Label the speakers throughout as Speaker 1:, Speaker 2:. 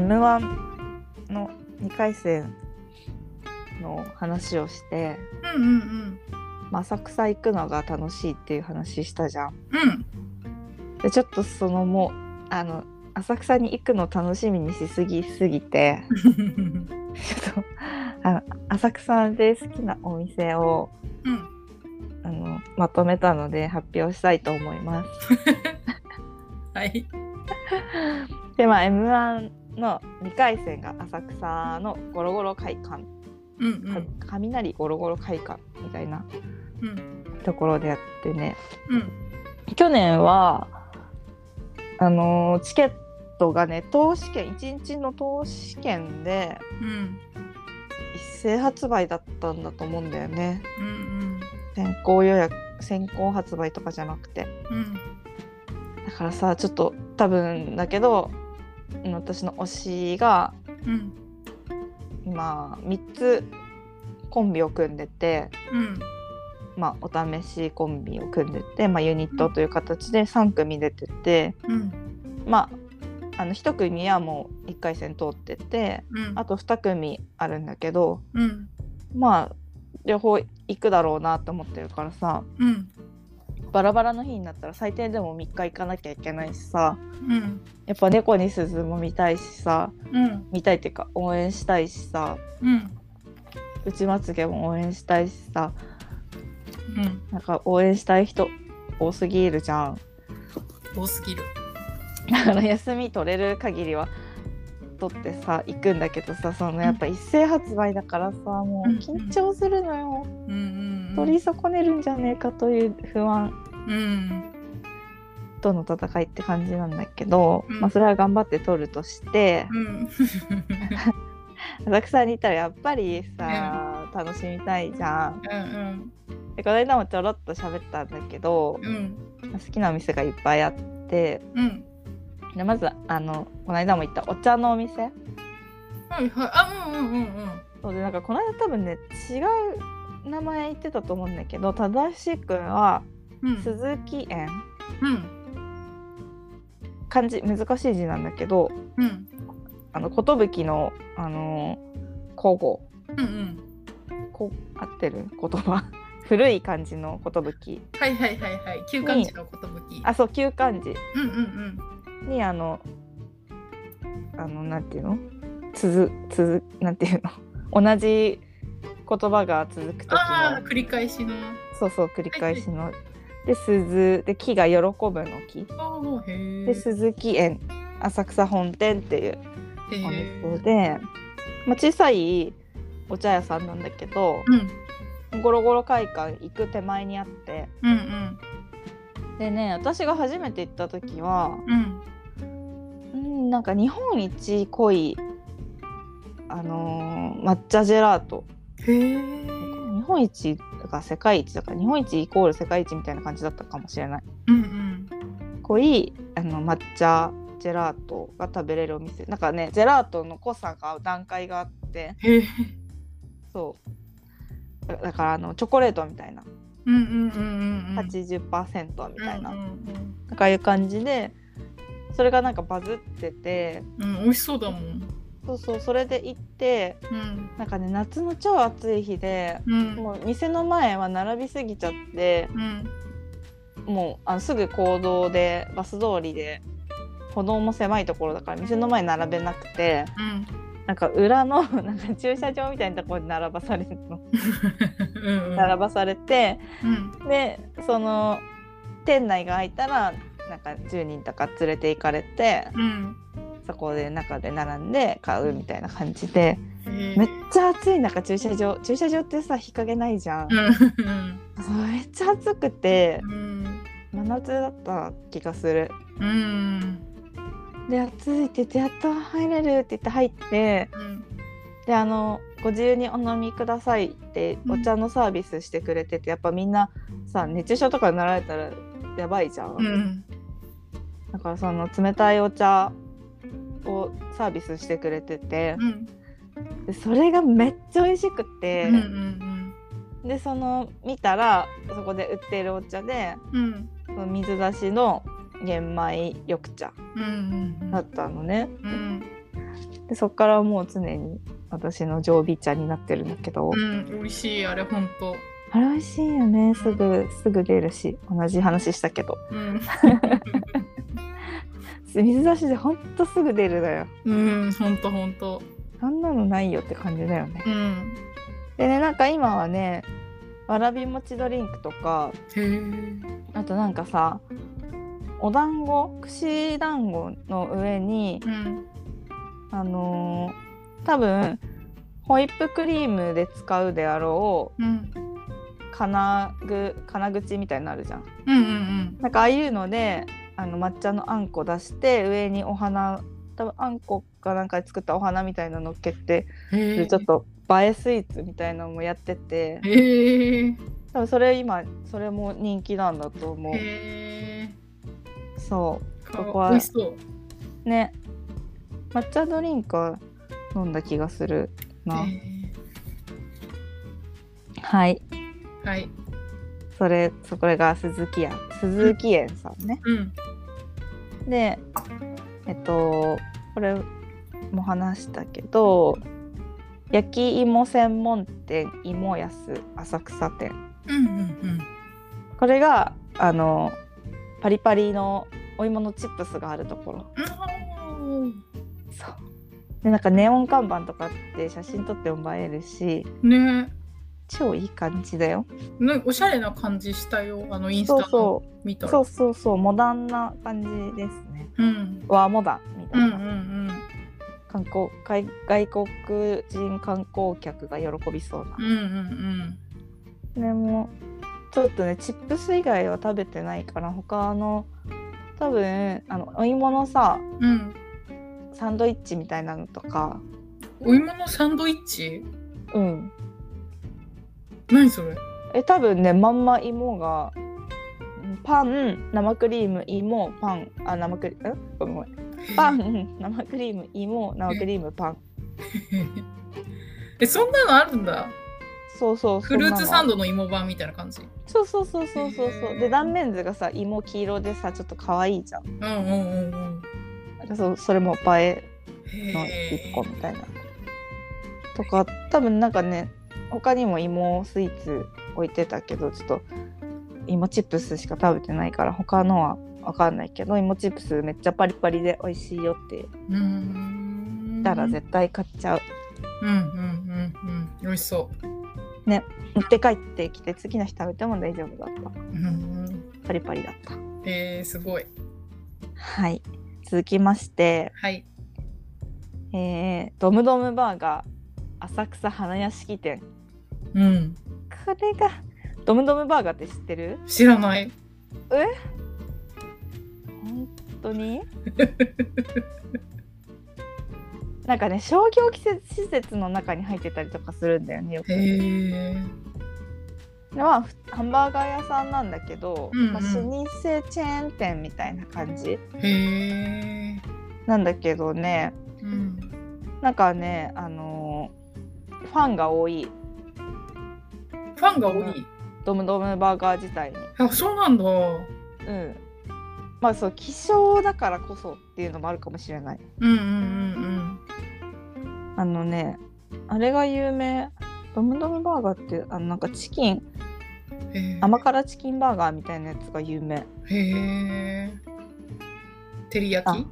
Speaker 1: m 1の2回戦の話をして、
Speaker 2: うんうんうん
Speaker 1: まあ、浅草行くのが楽しいっていう話したじゃん。
Speaker 2: うん
Speaker 1: でちょっとそのもうあの浅草に行くの楽しみにしすぎすぎて ちょっとあの浅草で好きなお店を
Speaker 2: うん
Speaker 1: あのまとめたので発表したいと思います。
Speaker 2: はい
Speaker 1: でまあ m 1の2回戦が浅草のゴロゴロ会館、
Speaker 2: うんうん。
Speaker 1: か雷ゴロゴロ会館みたいな
Speaker 2: うん。
Speaker 1: ところでやってね。
Speaker 2: うん。
Speaker 1: 去年はあのーチケットがね投資券1日の投資券で
Speaker 2: うん。
Speaker 1: 一斉発売だったんだと思うんだよね。
Speaker 2: うん
Speaker 1: 先行予約先行発売とかじゃなくて。
Speaker 2: うん。
Speaker 1: だからさちょっと多分だけどうん私の推しが
Speaker 2: うん。
Speaker 1: 今3つコンビを組んでて、
Speaker 2: うん。
Speaker 1: まあ、お試しコンビを組んでて、まあ、ユニットという形で3組出てて、
Speaker 2: うん。
Speaker 1: まあ、あの1組はもう1回戦通ってて
Speaker 2: うん。
Speaker 1: あと2組あるんだけど
Speaker 2: うん。
Speaker 1: まあ両方行くだろうなと思ってるからさ
Speaker 2: うん
Speaker 1: バラバラの日になったら最低でも3日行かなきゃいけないしさ。
Speaker 2: うん。
Speaker 1: やっぱ猫に鈴も見たいしさ。
Speaker 2: うん。
Speaker 1: 見たいっていうか応援したいしさ。
Speaker 2: うん。
Speaker 1: 内まつげも応援したいしさ。
Speaker 2: うん。
Speaker 1: なんか応援したい人多すぎるじゃん。
Speaker 2: 多すぎる。
Speaker 1: だから休み取れる限りは取ってさ行くんだけどさそのやっぱ一斉発売だからさもう緊張するのよ、
Speaker 2: うんうん
Speaker 1: 取り損ねるんじゃねえかという不安
Speaker 2: うん。
Speaker 1: との戦いって感じなんだけど、
Speaker 2: うん。
Speaker 1: まあそれは頑張って取るとして
Speaker 2: うん。
Speaker 1: 浅草にいたらやっぱりさ、楽しみたいじゃん。
Speaker 2: うん
Speaker 1: でこの間もちょろっと喋ったんだけど
Speaker 2: うん。
Speaker 1: 好きなお店がいっぱいあって
Speaker 2: うん。
Speaker 1: でまずあのこの間も言ったお茶のお店。
Speaker 2: はいはい。あうんうんうん。
Speaker 1: そうでなんかこの間多分ね違う名前言ってたと思うんだけど正しくは
Speaker 2: うん。
Speaker 1: 鈴木園。
Speaker 2: うん。
Speaker 1: 漢字難しい字なんだけど
Speaker 2: うん。
Speaker 1: あの寿のあのー古語。
Speaker 2: うんうん。
Speaker 1: こ合ってる？言葉。古い漢字の寿
Speaker 2: はいはいはいはい。旧漢字の寿
Speaker 1: あそう旧漢字。
Speaker 2: うんうん
Speaker 1: にあのあのなんていうの？続続なんていうの？同じ言葉が続く時の
Speaker 2: ああ繰り返しの。
Speaker 1: そうそう繰り返しの。で鈴で木が喜ぶの木。で鈴木園。浅草本店っていう
Speaker 2: へ
Speaker 1: お
Speaker 2: え
Speaker 1: 店で、まあ、小さいお茶屋さんなんだけど
Speaker 2: うん。
Speaker 1: ゴロゴロ会館行く手前にあって。
Speaker 2: うんうん。
Speaker 1: でね私が初めて行った時は
Speaker 2: うん。
Speaker 1: うんなんか日本一濃いあのー抹茶ジェラート日本一が世界一だから日本一イコール世界一みたいな感じだったかもしれない。
Speaker 2: うんうん。
Speaker 1: 濃いあの抹茶ジェラートが食べれるお店。なんかねジェラートの濃さが段階があって。
Speaker 2: へえ
Speaker 1: そう。だだからあのチョコレートみたいな。
Speaker 2: うんうんうんうんうん。
Speaker 1: 80%みたいな、
Speaker 2: うんうん
Speaker 1: なんかああいう感じでそれがなんかバズってて。
Speaker 2: うん、うん、美味しそうだもん
Speaker 1: そうそうそれで行って
Speaker 2: うん。
Speaker 1: なんかね夏の超暑い日で
Speaker 2: うん。
Speaker 1: もう店の前は並びすぎちゃって
Speaker 2: うん。
Speaker 1: もうあのすぐ行動でバス通りで歩道も狭いところだから店の前に並べなくて
Speaker 2: うん。
Speaker 1: なんか裏の なんか駐車場みたいなところに並ばされるの。
Speaker 2: うんうん。
Speaker 1: 並ばされて
Speaker 2: うん。
Speaker 1: でその店内が開いたらなんか10人とか連れて行かれて
Speaker 2: うん
Speaker 1: そこで中で並んで買うみたいな感じでめっちゃ暑い中駐車場駐車場ってさ日陰ないじゃん、めっちゃ暑くて
Speaker 2: うん
Speaker 1: 真夏だった気がする。
Speaker 2: うん。
Speaker 1: で暑いって言ってやっと入れるって言って入って
Speaker 2: うん
Speaker 1: であのご自由にお飲みくださいって
Speaker 2: うん
Speaker 1: お茶のサービスしてくれててやっぱみんなさ熱中症とかになられたらやばいじゃん、
Speaker 2: うん。
Speaker 1: だからその冷たいお茶をサービスしてくれてて。
Speaker 2: うん。
Speaker 1: でそれがめっちゃ美味しくて、
Speaker 2: うんうん
Speaker 1: でその見たらそこで売ってるお茶で
Speaker 2: うん
Speaker 1: その水出しの玄米緑茶
Speaker 2: うんうん。
Speaker 1: だったのね。
Speaker 2: うん。
Speaker 1: でそっからもう常に私の常備茶になってるんだけど、
Speaker 2: うん、美味しい、あれ、ほんと。
Speaker 1: あれ美味しいよね。すぐすぐ出るし同じ話したけど。
Speaker 2: うん。
Speaker 1: 水出しでほんとすぐ出るだよ
Speaker 2: うん、ほんとほんと。
Speaker 1: そんなのないよって感じだよね
Speaker 2: うん。
Speaker 1: でねなんか今はねわらび餅ドリンクとか。あとなんかさお団子串団子の上に
Speaker 2: うん。
Speaker 1: あのー多分ホイップクリームで使うであろう
Speaker 2: うん。
Speaker 1: 金具金口みたいになるじゃん。
Speaker 2: うんうん
Speaker 1: なんかああいうのであの抹茶のあんこ出して上にお花多分あんこかなんかで作ったお花みたいなの乗っけてちょっ。と映えスイーツみたいなのもやってて。多分それ今それも人気なんだと思う。そう
Speaker 2: か
Speaker 1: ここは。ね抹茶ドリンクは飲んだ気がするな。
Speaker 2: へ
Speaker 1: はい
Speaker 2: えはい。
Speaker 1: それそこれが鈴木屋鈴木園さんね。
Speaker 2: うん。
Speaker 1: でえっとこれも話したけど焼き芋専門店芋安浅草店。
Speaker 2: うんうん
Speaker 1: これがあのパリパリのお芋のチップスがあるところ。
Speaker 2: うん。
Speaker 1: そう。でなんかネオン看板とかあって写真撮っても映えるし。
Speaker 2: ね
Speaker 1: 超いい感じだよ
Speaker 2: ね、おしゃれな感じしたよ。あのインスタ
Speaker 1: そう
Speaker 2: の
Speaker 1: そ
Speaker 2: 見た
Speaker 1: そうそうそうモダンな感じですね
Speaker 2: うん。
Speaker 1: 和モダンみた
Speaker 2: うんう
Speaker 1: いな、
Speaker 2: ん
Speaker 1: 観光外外国人観光客が喜びそうな
Speaker 2: うん。うんうんうん。
Speaker 1: でもちょっとねチップス以外は食べてないから他の多分あのお芋のさ
Speaker 2: うん。
Speaker 1: サンドイッチみたいなのとか
Speaker 2: お芋のサンドイッチ？
Speaker 1: うん
Speaker 2: 何それ？
Speaker 1: え多分ねまんま芋がうんパン生クリーム芋パンあ生クリームごめんごめんパン 生クリーム芋生クリームパン
Speaker 2: え、そんなのあるんだ。
Speaker 1: そうそう
Speaker 2: フルーツサン
Speaker 1: ド
Speaker 2: ドの芋版みたいな感じ？
Speaker 1: そうそうそうそうそうそうで断面図がさ芋黄色でさちょっと可愛いじゃん
Speaker 2: うんうんうんうん。
Speaker 1: そうそれも映えの
Speaker 2: へ
Speaker 1: 1個みたいな。とか多分なんかね他にも芋スイーツ置いてたけどちょっと芋チップスしか食べてないから他のは分かんないけど芋チップスめっちゃパリパリで美味しいよって。言ったら絶対買っちゃう。
Speaker 2: うんうんうんうん。美味しそう。
Speaker 1: 持って帰ってきて次の日食べても大丈夫だった。
Speaker 2: うんうん。
Speaker 1: パリパリだった。
Speaker 2: えー、すごい。
Speaker 1: はい。続きまして、
Speaker 2: はい。
Speaker 1: えー、ドムドムバーガー浅草花屋敷店。
Speaker 2: うん。
Speaker 1: これがドムドムバーガーって知ってる？
Speaker 2: 知らない。
Speaker 1: 本当に？なんかね商業施設施設の中に入ってたりとかするんだよねよく。
Speaker 2: へ
Speaker 1: まあふハンバーガー屋さんなんだけど、
Speaker 2: うんうん
Speaker 1: まあ、老舗チェーン店みたいな感じ
Speaker 2: へえ。
Speaker 1: なんだけどね
Speaker 2: うん。
Speaker 1: なんかねあのーファンが多い
Speaker 2: ファンが多い。
Speaker 1: ドムドムバーガー自体に。
Speaker 2: あ、そうなんだ。
Speaker 1: うんまあそう希少だからこそっていうのもあるかもしれない。
Speaker 2: うんうんうん
Speaker 1: あのねあれが有名ドムドムバーガーってあのなんかチキン。甘辛チキンバーガーみたいなやつが有名
Speaker 2: へえ。照り焼き？っ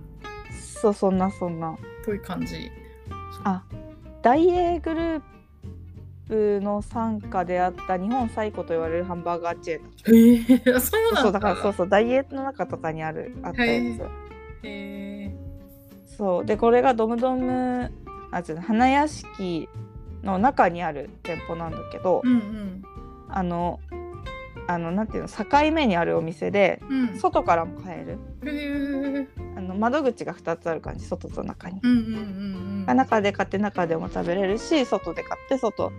Speaker 1: そうそんなそんな
Speaker 2: ぽい感じ。
Speaker 1: あ大英グループの傘下であった日本最古と言われるハンバーガーチェーン
Speaker 2: へえ。あそうなんだ。
Speaker 1: そうだからそうそう大英の中とかにあるあったやつ
Speaker 2: へへえ。
Speaker 1: そうでこれがドムドムあ違う花屋敷の中にある店舗なんだけど、
Speaker 2: うん
Speaker 1: あのあのなんていうの境目にあるお店で
Speaker 2: うん。うん。
Speaker 1: 外からも買える
Speaker 2: へえ。
Speaker 1: あの窓口が2つある感じ外と中に、
Speaker 2: うんうんうんうん。
Speaker 1: 中で買って中でも食べれるし外で買って外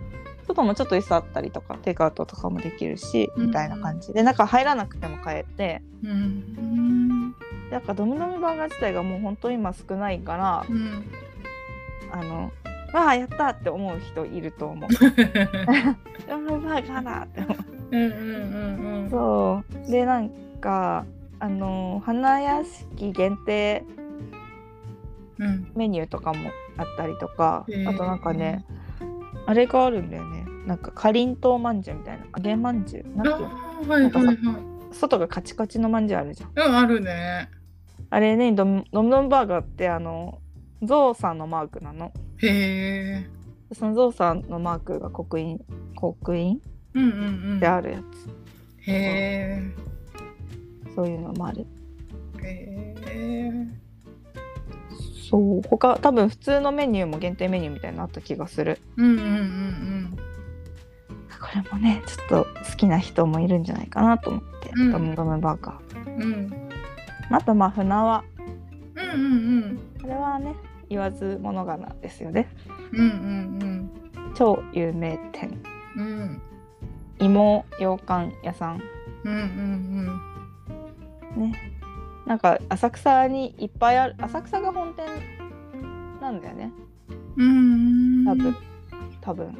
Speaker 1: 外もちょっと椅子あったりとかテイクアウトとかもできるし
Speaker 2: うん
Speaker 1: みたいな感じで中入らなくても買えて
Speaker 2: うん。
Speaker 1: なんかドムドムバーガー自体がもう本当今少ないから
Speaker 2: うん。
Speaker 1: あのわあやったって思う人いると思うドム ドムバーガーだって思う
Speaker 2: うんうんうんうん。
Speaker 1: そうでなんかあの花屋敷限定
Speaker 2: うん。
Speaker 1: メニューとかもあったりとか
Speaker 2: へー
Speaker 1: あとなんかねあれがあるんだよねなんかかりんとうまんじゅうみたいな揚げまんじゅうなん
Speaker 2: あ
Speaker 1: ていうの？
Speaker 2: ーはいはいはい。
Speaker 1: 外がカチカチのまんじゅうあるじゃん
Speaker 2: うん、あるね。
Speaker 1: あれねドムドムドムバーガーってあのゾウさんのマークなの
Speaker 2: へえ。
Speaker 1: そのゾウさんのマークが刻印刻印
Speaker 2: うんうんうん。
Speaker 1: であるや
Speaker 2: へえ。
Speaker 1: つそういうのもある
Speaker 2: へえ。
Speaker 1: そう他多分普通のメニューも限定メニューみたいなのあった気がする
Speaker 2: うんうんうん
Speaker 1: これもねちょっと好きな人もいるんじゃないかなと思って、
Speaker 2: うん
Speaker 1: ドムドムバーガー
Speaker 2: うん。うん。
Speaker 1: あとまあ船は
Speaker 2: うんうん
Speaker 1: これはね言わずものがなですよね
Speaker 2: うん。うんうん
Speaker 1: 超有名店
Speaker 2: うん。うん。
Speaker 1: 芋羊羹屋さん
Speaker 2: うんうん
Speaker 1: ねなんか浅草にいっぱいある浅草が本店なんだよね
Speaker 2: うん。うん。
Speaker 1: 多分多分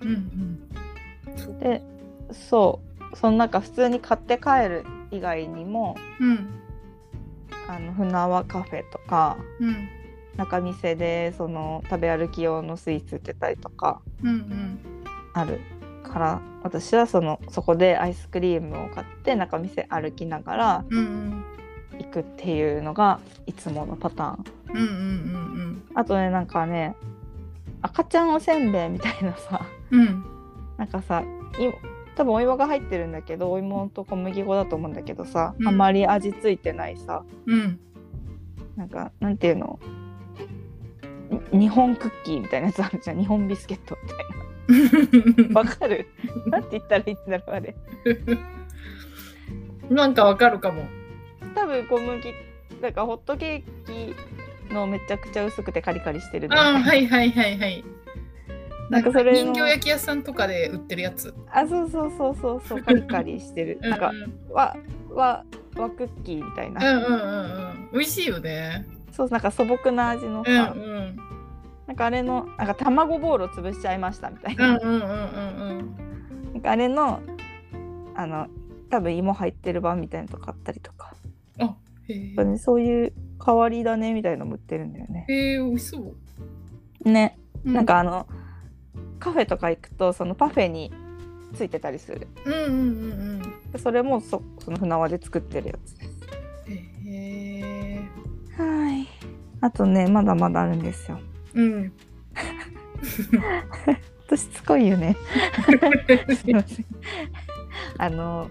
Speaker 2: うんうん。
Speaker 1: でそうその中普通に買って帰る以外にも
Speaker 2: うん。
Speaker 1: あの船輪カフェとか
Speaker 2: うん。
Speaker 1: 中店でその食べ歩き用のスイーツ売ってたりとか
Speaker 2: うんうん。
Speaker 1: から私はそのそこでアイスクリームを買って中店歩きながら。行くっていうのがいつものパターン
Speaker 2: うんうんうん
Speaker 1: あとねなんかね赤ちゃんおせんべいみたいなさ
Speaker 2: うん。うん。
Speaker 1: なんかさい多分お芋が入ってるんだけどお芋と小麦粉だと思うんだけどさ、
Speaker 2: うん
Speaker 1: あまり味ついてないさ
Speaker 2: うん。
Speaker 1: なんかなんていうの？に日本クッキーみたいなやつあるじゃん日本ビスケットみたいな わかるなんて言ったらいいんだろうあれ
Speaker 2: なんかわかるかも。
Speaker 1: 多分小麦なんかホットケーキのめちゃくちゃ薄くてカリカリしてるの
Speaker 2: ああ、はいはいはいはい。
Speaker 1: なんかそれの
Speaker 2: 人形焼き屋さんとかで売ってるやつ。
Speaker 1: あそうそうそうそうそうカリカリしてる
Speaker 2: うん
Speaker 1: なんかわわわクッキーみたいな、
Speaker 2: うんうんうんうん。美味しいよね。
Speaker 1: そうなんか素朴な味の
Speaker 2: うん
Speaker 1: さ、
Speaker 2: うん。
Speaker 1: なんかあれのなんか卵ボールを潰しちゃいましたみたいな,、
Speaker 2: うんうんうんうん
Speaker 1: なんかあれのあの多分芋入ってる版みたいなのとかあったりとか、
Speaker 2: うん。あへ
Speaker 1: やっぱね、そういう変わり種みたいのも売ってるんだよね。
Speaker 2: え。へえ、美味しそう。
Speaker 1: ね、
Speaker 2: う
Speaker 1: なんかあのカフェとか行くとそのパフェについてたりする
Speaker 2: うんうんうんうん。
Speaker 1: でそれもそその船輪で作ってるやつです。
Speaker 2: へえ。
Speaker 1: はいあとねまだまだあるんですよ。
Speaker 2: うん。
Speaker 1: 私しつこいよね。すいません。あの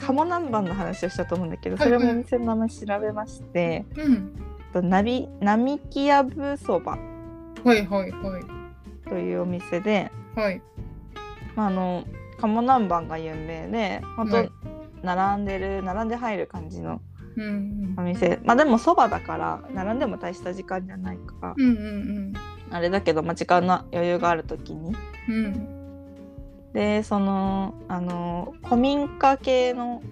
Speaker 1: 鴨南蛮の話をしたと思うんだけどそれもお店の名前調べまして、
Speaker 2: うん。
Speaker 1: となび並木やぶそば
Speaker 2: はいはいはい。
Speaker 1: というお店で、
Speaker 2: はい。
Speaker 1: まあ、あの鴨南蛮が有名で本
Speaker 2: はい
Speaker 1: 当並んでる、並んで入る感じの
Speaker 2: うん
Speaker 1: お店まあでもそばだから並んでも大した時間じゃないから、
Speaker 2: うん。うんうん
Speaker 1: あれだけど、まあ、時間の余裕がある時に
Speaker 2: うん。うん。
Speaker 1: でそのあの古民家系の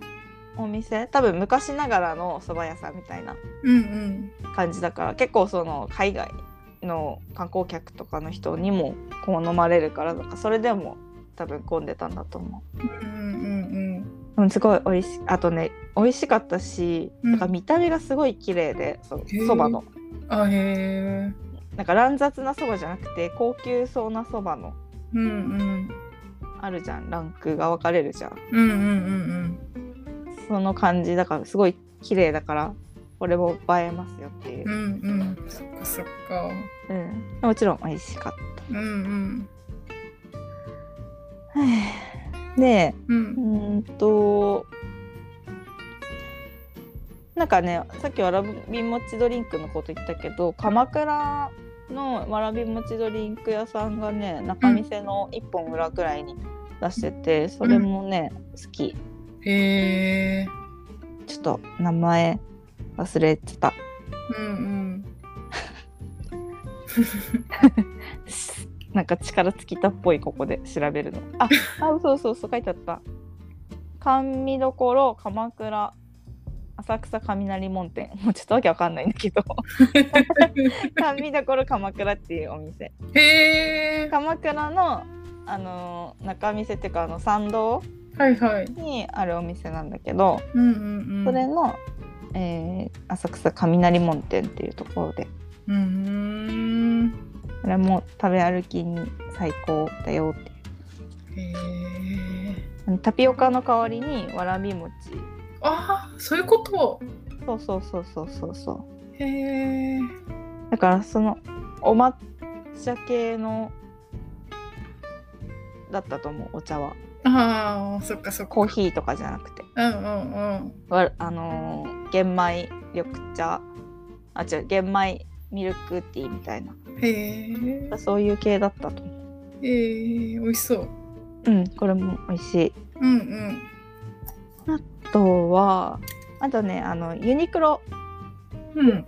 Speaker 1: お店多分昔ながらのお蕎麦屋さんみたいな。感じだから結構その海外の観光客とかの人にも好まれるからなんかそれでも多分混んでたんだと思う。
Speaker 2: うんうんうん
Speaker 1: うん、すごい美味しいあとね美味しかったし、
Speaker 2: うん
Speaker 1: なんか見た目がすごい綺麗でそばの
Speaker 2: うん。あへえ。
Speaker 1: なんか乱雑なそばじゃなくて高級そうなそばの
Speaker 2: うんうん。
Speaker 1: あるじゃんランクが分かれるじゃん
Speaker 2: うんうんうん
Speaker 1: その感じだからすごい綺麗だからこれも映えますよっていう
Speaker 2: うん。う、んうん。そっかそっか。
Speaker 1: うん、もちろん美味しかっ
Speaker 2: うんうん。
Speaker 1: たで
Speaker 2: う。
Speaker 1: うんーんと。なんかねさっきわらび餅ドリンクのこと言ったけど鎌倉のわらび餅ドリンク屋さんがね中店の1本裏くらいに出しててそれもね、好き。
Speaker 2: へえ。
Speaker 1: ちょっと名前忘れてた。
Speaker 2: うん
Speaker 1: なんか力尽きたっぽいここで調べるのあ あそうそうそう書いてあった甘味どころ鎌倉浅草雷門店もうちょっとわけわかんないんだけど甘味どころ鎌倉っていうお店
Speaker 2: うん。へえ。
Speaker 1: 鎌倉のあのー中店っていうかあの参道。にあるお店なんだけど。それの、えー浅草雷門店っていうところで
Speaker 2: うーん
Speaker 1: これも食べ歩きに最高だよって
Speaker 2: へえ
Speaker 1: タピオカの代わりにわらび餅。
Speaker 2: ああそういうこと？
Speaker 1: そうそうそうそうそうそ
Speaker 2: へえ
Speaker 1: うだからそのお抹茶系のだったと思うお茶は。
Speaker 2: ああそっかそっか。
Speaker 1: コーヒーとかじゃなくて。
Speaker 2: うんうんうん。
Speaker 1: わあのー玄米緑茶。あ違う玄米ミルクティーみたいな。
Speaker 2: へえ
Speaker 1: そういう系だったと。思う
Speaker 2: えー、美味しそう。
Speaker 1: うんこれも美味しい。
Speaker 2: うんうん。
Speaker 1: あとはあとねあのユニクロ。
Speaker 2: うん。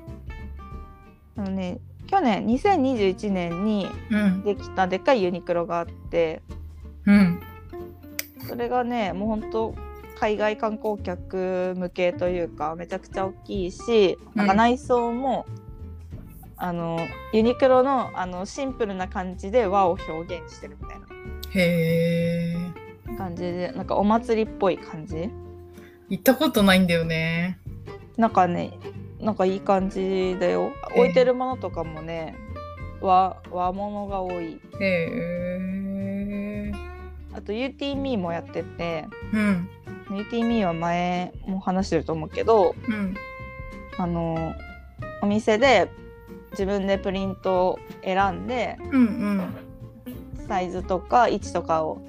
Speaker 1: あのね去年2021年に
Speaker 2: うん。
Speaker 1: できたでっかいユニクロがあって。
Speaker 2: うん。
Speaker 1: それがねもうほんと海外観光客向けというかめちゃくちゃ大きいしなんか内装も、あのユニクロのあのシンプルな感じで和を表現してるみたい
Speaker 2: へえ。
Speaker 1: な感じでなんかお祭りっぽい感じ。
Speaker 2: 行ったことないんだよね。
Speaker 1: なんかねなんかいい感じだよ。
Speaker 2: え。え
Speaker 1: 置いてるものとかもね和和物が多い。
Speaker 2: へえ。
Speaker 1: あと UTME もやってて。
Speaker 2: うん。
Speaker 1: UTME は前も話してると思うけど
Speaker 2: うん。
Speaker 1: あのお店で自分でプリントを選んで
Speaker 2: うんうん。
Speaker 1: サイズとか位置とかを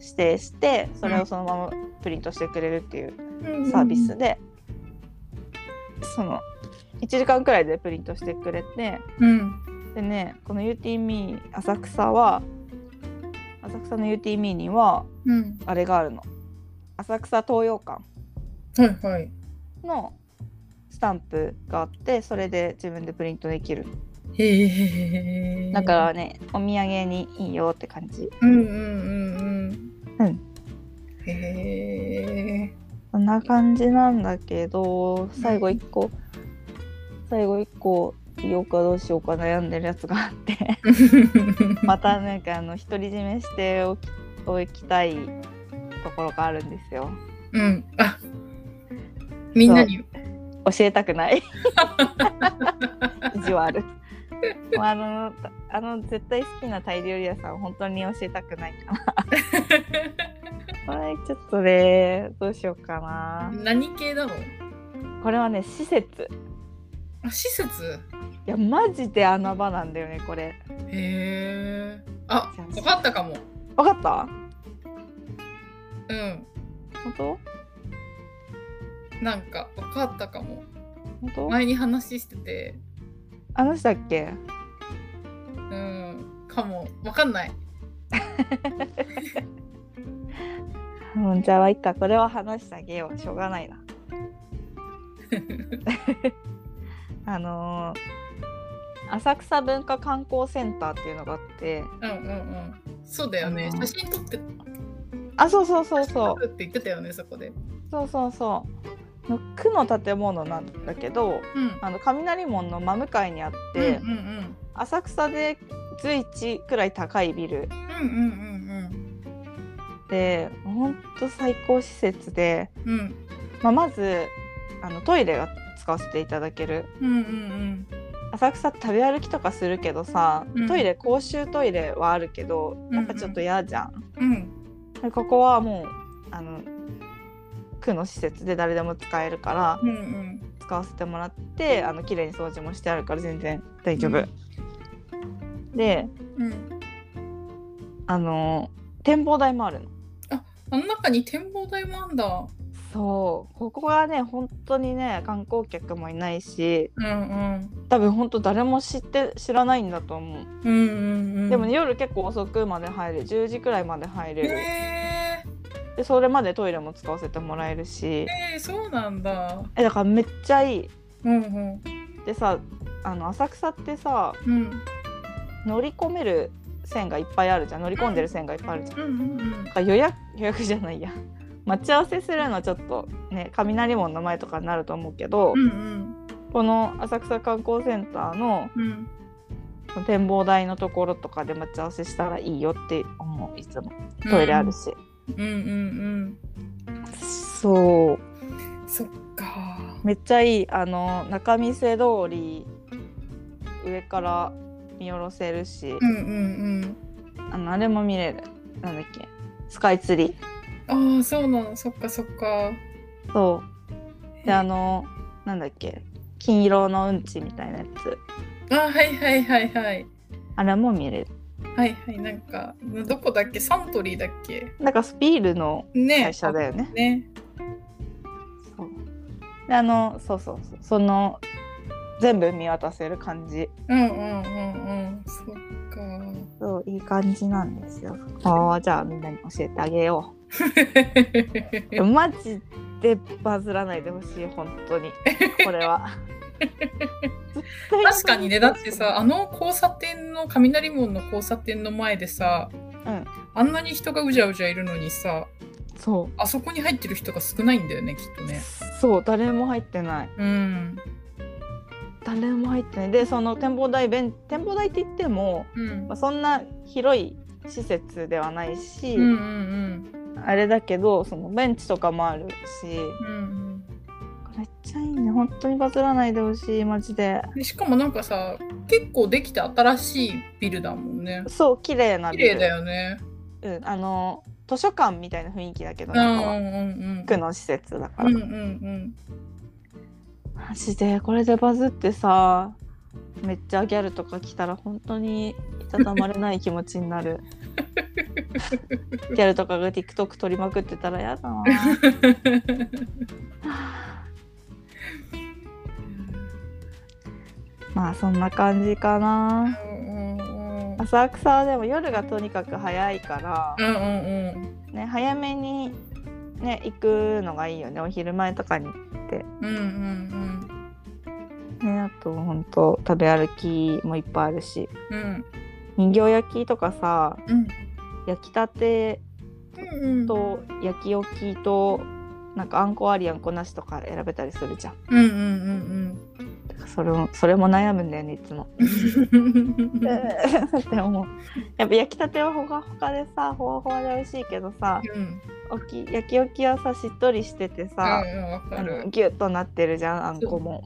Speaker 1: 指定してそれをそのままプリントしてくれるっていう
Speaker 2: うん。
Speaker 1: サービスで、その1時間くらいでプリントしてくれて
Speaker 2: うん。
Speaker 1: でねこの UTME 浅草は浅草の UTME には
Speaker 2: うん。
Speaker 1: あれがあるの。浅草東洋館
Speaker 2: はいはい。
Speaker 1: のスタンプがあってそれで自分でプリントできる。
Speaker 2: へえ
Speaker 1: だからねお土産にいいよって感じ。
Speaker 2: うんうんうんうん
Speaker 1: うん。
Speaker 2: へえ
Speaker 1: そんな感じなんだけど最後一個。最後一個言おうかどうしようか悩んでるやつがあって。またなんかあの独り占めしておきおきたいところがあるんですよ。
Speaker 2: うん。あみんなに
Speaker 1: 教えたくない。意地悪。もうあのあの絶対好きなタイ料理屋さん本当に教えたくないから。はいちょっとねどうしようかな。
Speaker 2: 何系なの
Speaker 1: これはね施設。
Speaker 2: あ施設？
Speaker 1: いやマジで穴場なんだよねこれ。
Speaker 2: へえあ分かったかも。
Speaker 1: わかった？
Speaker 2: うん。
Speaker 1: 本当？
Speaker 2: なんか分かったかも。
Speaker 1: 本当？
Speaker 2: 前に話してて。
Speaker 1: あの人だっけ？
Speaker 2: うんかも。分かんない。
Speaker 1: うんじゃあいいか。これは話してあげよう。しょうがないな。あのー浅草文化観光センターっていうのがあって。
Speaker 2: うんうんうん。そうだよね。
Speaker 1: あの
Speaker 2: 写真撮って
Speaker 1: あそうそうそうそう。
Speaker 2: って言ってたよねそこで。
Speaker 1: そうそうそうの区の建物なんだけど
Speaker 2: うん。
Speaker 1: あの雷門の真向かいにあって、
Speaker 2: うんうん
Speaker 1: 浅草で随一くらい高いビル。
Speaker 2: うんうんうん
Speaker 1: でほんと最高施設で、
Speaker 2: うん。うん
Speaker 1: まあ、まずあのトイレが使わせていただける。
Speaker 2: うんうん
Speaker 1: 浅草って食べ歩きとかするけどさ、
Speaker 2: うん。
Speaker 1: トイレ公衆トイレはあるけどやっぱちょっと嫌じゃん。
Speaker 2: うん。
Speaker 1: ここはもうあの区の施設で誰でも使えるから
Speaker 2: うんうん。
Speaker 1: 使わせてもらってあの綺麗に掃除もしてあるから全然大丈夫。
Speaker 2: うん。
Speaker 1: で
Speaker 2: うん。
Speaker 1: あの展望台もあるの。
Speaker 2: あの中に展望台もあんだ。
Speaker 1: そう。ここがね本当にね観光客もいないし
Speaker 2: うんうん。
Speaker 1: 多分本当誰も知って知らないんだと思う。
Speaker 2: うんうんうん。
Speaker 1: でも、ね、夜結構遅くまで入れる。10時くらいまで入れる。
Speaker 2: へ
Speaker 1: でそれまでトイレも使わせてもらえるし。
Speaker 2: ええー、そうなんだ。
Speaker 1: えだからめっちゃいい。
Speaker 2: うんうん。
Speaker 1: でさあの浅草ってさ
Speaker 2: うん。
Speaker 1: 乗り込める線がいっぱいあるじゃん。乗り込んでる線がいっぱいあるじゃん、
Speaker 2: うん。うん
Speaker 1: だから予約 予約じゃないや。待ち合わせするのちょっとね雷門の前とかになると思うけど、
Speaker 2: うんうん。
Speaker 1: この浅草観光センターの
Speaker 2: うん。
Speaker 1: 展望台のところとかで待ち合わせしたらいいよって思う。いつも。トイレあるし、
Speaker 2: うんうん
Speaker 1: そう
Speaker 2: うん。そっか。
Speaker 1: めっちゃいいあの仲見世通り上から見下ろせるし、
Speaker 2: うんうん
Speaker 1: あのあれも見れる。なんだっけ。スカイツリー。
Speaker 2: うん。ああ、そうなの。そっかそっか。
Speaker 1: そう。であのなんだっけ。金色のうんちみたいなやつ。
Speaker 2: あーはいはいはいはい。
Speaker 1: あれも見れる
Speaker 2: はいはい。なんか、どこだっけ？サントリーだっけ？
Speaker 1: なんかスピールの
Speaker 2: ね。
Speaker 1: 会社だよね。
Speaker 2: ね。
Speaker 1: そう。であのそうそうそう。その全部見渡せる感じ。
Speaker 2: うんうんうんうん。そっか。
Speaker 1: そういい感じなんですよ。ああじゃあみんなに教えてあげよう。マジでバズらないでほしい本当に。これは
Speaker 2: 確かにね、だってさ、あの交差点の、雷門の交差点の前でさ、
Speaker 1: うん
Speaker 2: あんなに人がうじゃうじゃいるのにさ、
Speaker 1: そう
Speaker 2: あそこに入ってる人が少ないんだよね、きっとね。
Speaker 1: そう誰も入ってない
Speaker 2: うん。
Speaker 1: 誰も入ってないでその展望台展望台って言っても、
Speaker 2: うん
Speaker 1: まあ、。そんな広い施設ではないし、
Speaker 2: うんうん
Speaker 1: あれだけどそのベンチとかもあるし
Speaker 2: うん。
Speaker 1: 本当にバズらないでほしいマジで
Speaker 2: でしかもなんかさ、結構できて新しいビルだもんね。
Speaker 1: そう綺麗な
Speaker 2: 綺
Speaker 1: ビル
Speaker 2: 麗だよね。
Speaker 1: うん、あの図書館みたいな雰囲気だけど
Speaker 2: うんう
Speaker 1: 中は
Speaker 2: んうん
Speaker 1: 区の施設だから、
Speaker 2: うん。うんうん
Speaker 1: マジでこれでバズってさめっちゃギャルとか来たら本当にいたたまれない気持ちになる ギャルとかが TikTok 撮りまくってたらやだな まあそんな感じかな。
Speaker 2: うんうんうん。
Speaker 1: 浅草はでも夜がとにかく早いから、
Speaker 2: うんうん
Speaker 1: ね、早めに、ね、行くのがいいよね。お昼前とかに行って、
Speaker 2: うんうんうん。
Speaker 1: ね、あと本当食べ歩きもいっぱいあるし。
Speaker 2: うん。
Speaker 1: 人形焼きとかさ
Speaker 2: うん。
Speaker 1: 焼きたて
Speaker 2: うん
Speaker 1: と焼き置きとなんかあんこありあんこなしとか選べたりするじゃん。
Speaker 2: うんうんうん
Speaker 1: だからそれもそれも悩むんだよねいつも。
Speaker 2: うん
Speaker 1: でもやっぱ焼きたてはほかほかでさほわほわで美味しいけどさ
Speaker 2: うん
Speaker 1: おき焼き置きはさしっとりしててさ、
Speaker 2: うんわか
Speaker 1: あ
Speaker 2: る
Speaker 1: のギュッとなってるじゃんあんこも。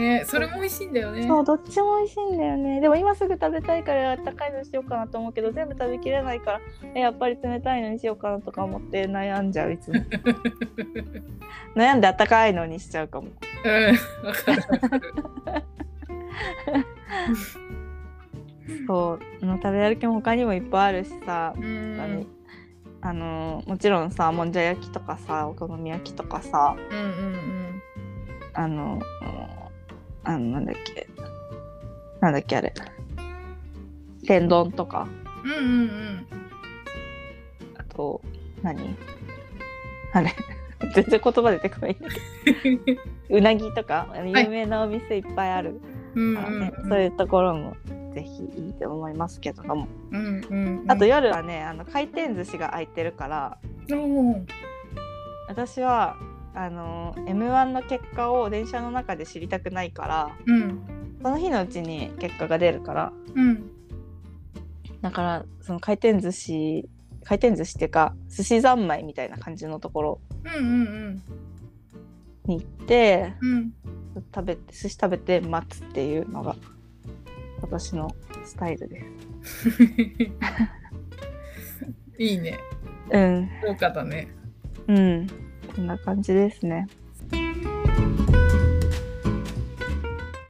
Speaker 2: ね。それも美味しいんだよね。
Speaker 1: そうどっちも美味しいんだよね。でも今すぐ食べたいからあったかいのしようかなと思うけど全部食べきれないからえやっぱり冷たいのにしようかなとか思って悩んじゃういつも。悩んであったかいのにしちゃうかも。
Speaker 2: うん。
Speaker 1: そう。あの食べ歩きも他にもいっぱいあるしさ、
Speaker 2: うん。
Speaker 1: あのもちろんさもんじゃ焼きとかさお好み焼きとかさ。
Speaker 2: うんうん。
Speaker 1: あのあのなんだっけ。なんだっけあれ。天丼とか。
Speaker 2: うんうんうん。
Speaker 1: あと何？あれ。全然言葉出てこない。んだけどうなぎとか。有名なお店いっぱいある。ね、
Speaker 2: うん
Speaker 1: そういうところもぜひいいと思いますけども、
Speaker 2: うんうん
Speaker 1: あと夜はねあの回転寿司が開いてるから。
Speaker 2: うん
Speaker 1: 私はあの m 1の結果を電車の中で知りたくないから
Speaker 2: うん。
Speaker 1: その日のうちに結果が出るから
Speaker 2: うん。
Speaker 1: だからその回転寿司回転寿司っていうか寿司三昧みたいな感じのところ
Speaker 2: うんうん
Speaker 1: に行って
Speaker 2: うん
Speaker 1: 食べて寿司食べて待つっていうのが私のスタイルです。
Speaker 2: いいね。
Speaker 1: うん、
Speaker 2: 豪華だね。
Speaker 1: うん、こんな感じですね。